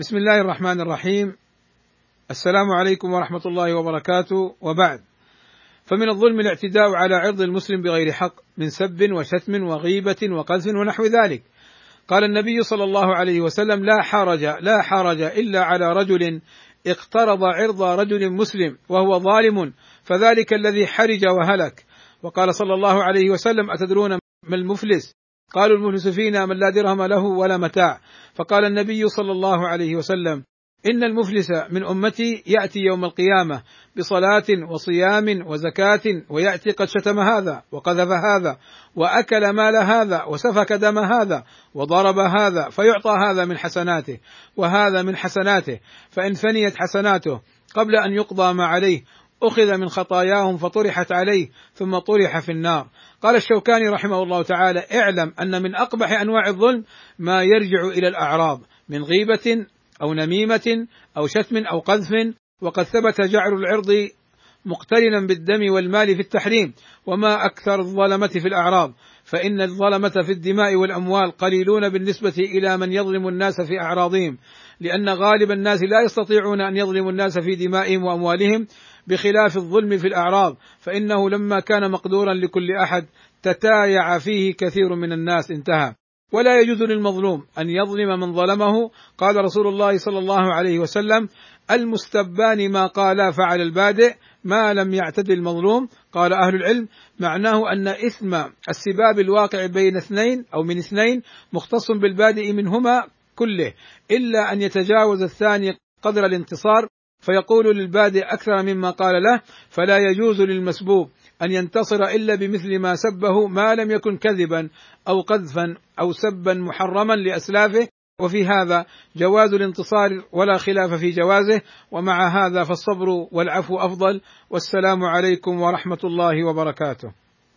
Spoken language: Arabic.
بسم الله الرحمن الرحيم. السلام عليكم ورحمة الله وبركاته. وبعد. فمن الظلم الاعتداء على عرض المسلم بغير حق من سب وشتم وغيبة وقذف ونحو ذلك. قال النبي صلى الله عليه وسلم لا حرج لا حرج إلا على رجل اقترض عرض رجل مسلم وهو ظالم فذلك الذي حرج وهلك. وقال صلى الله عليه وسلم أتدرون ما المفلس؟ قالوا المفلس فينا من لا درهم له ولا متاع. فقال النبي صلى الله عليه وسلم إن المفلس من أمتي يأتي يوم القيامة بصلاة وصيام وزكاة ويأتي قد شتم هذا وقذف هذا وأكل مال هذا وسفك دم هذا وضرب هذا فيعطى هذا من حسناته وهذا من حسناته فإن فنيت حسناته قبل أن يقضى ما عليه أخذ من خطاياهم فطرحت عليه ثم طرح في النار. قال الشوكاني رحمه الله تعالى اعلم أن من أقبح أنواع الظلم ما يرجع إلى الأعراض من غيبة أو نميمة أو شتم أو قذف وقد ثبت جعل العرض مقترنا بالدم والمال في التحريم وما أكثر الظلمة في الأعراض فإن الظلمة في الدماء والأموال قليلون بالنسبة إلى من يظلم الناس في أعراضهم لأن غالب الناس لا يستطيعون أن يظلموا الناس في دمائهم وأموالهم بخلاف الظلم في الأعراض فإنه لما كان مقدورا لكل أحد تتايع فيه كثير من الناس انتهى. ولا يجوز للمظلوم أن يظلم من ظلمه. قال رسول الله صلى الله عليه وسلم المستبان ما قالا فعل البادئ ما لم يعتد المظلوم. قال أهل العلم معناه أن إثم السباب الواقع بين اثنين أو من اثنين مختص بالبادئ منهما كله إلا أن يتجاوز الثاني قدر الانتصار فيقول للبادئ أكثر مما قال له فلا يجوز للمسبوب أن ينتصر إلا بمثل ما سبه ما لم يكن كذبا أو قذفا أو سبا محرما لأسلافه. وفي هذا جواز الانتصار ولا خلاف في جوازه ومع هذا فالصبر والعفو أفضل. والسلام عليكم ورحمة الله وبركاته.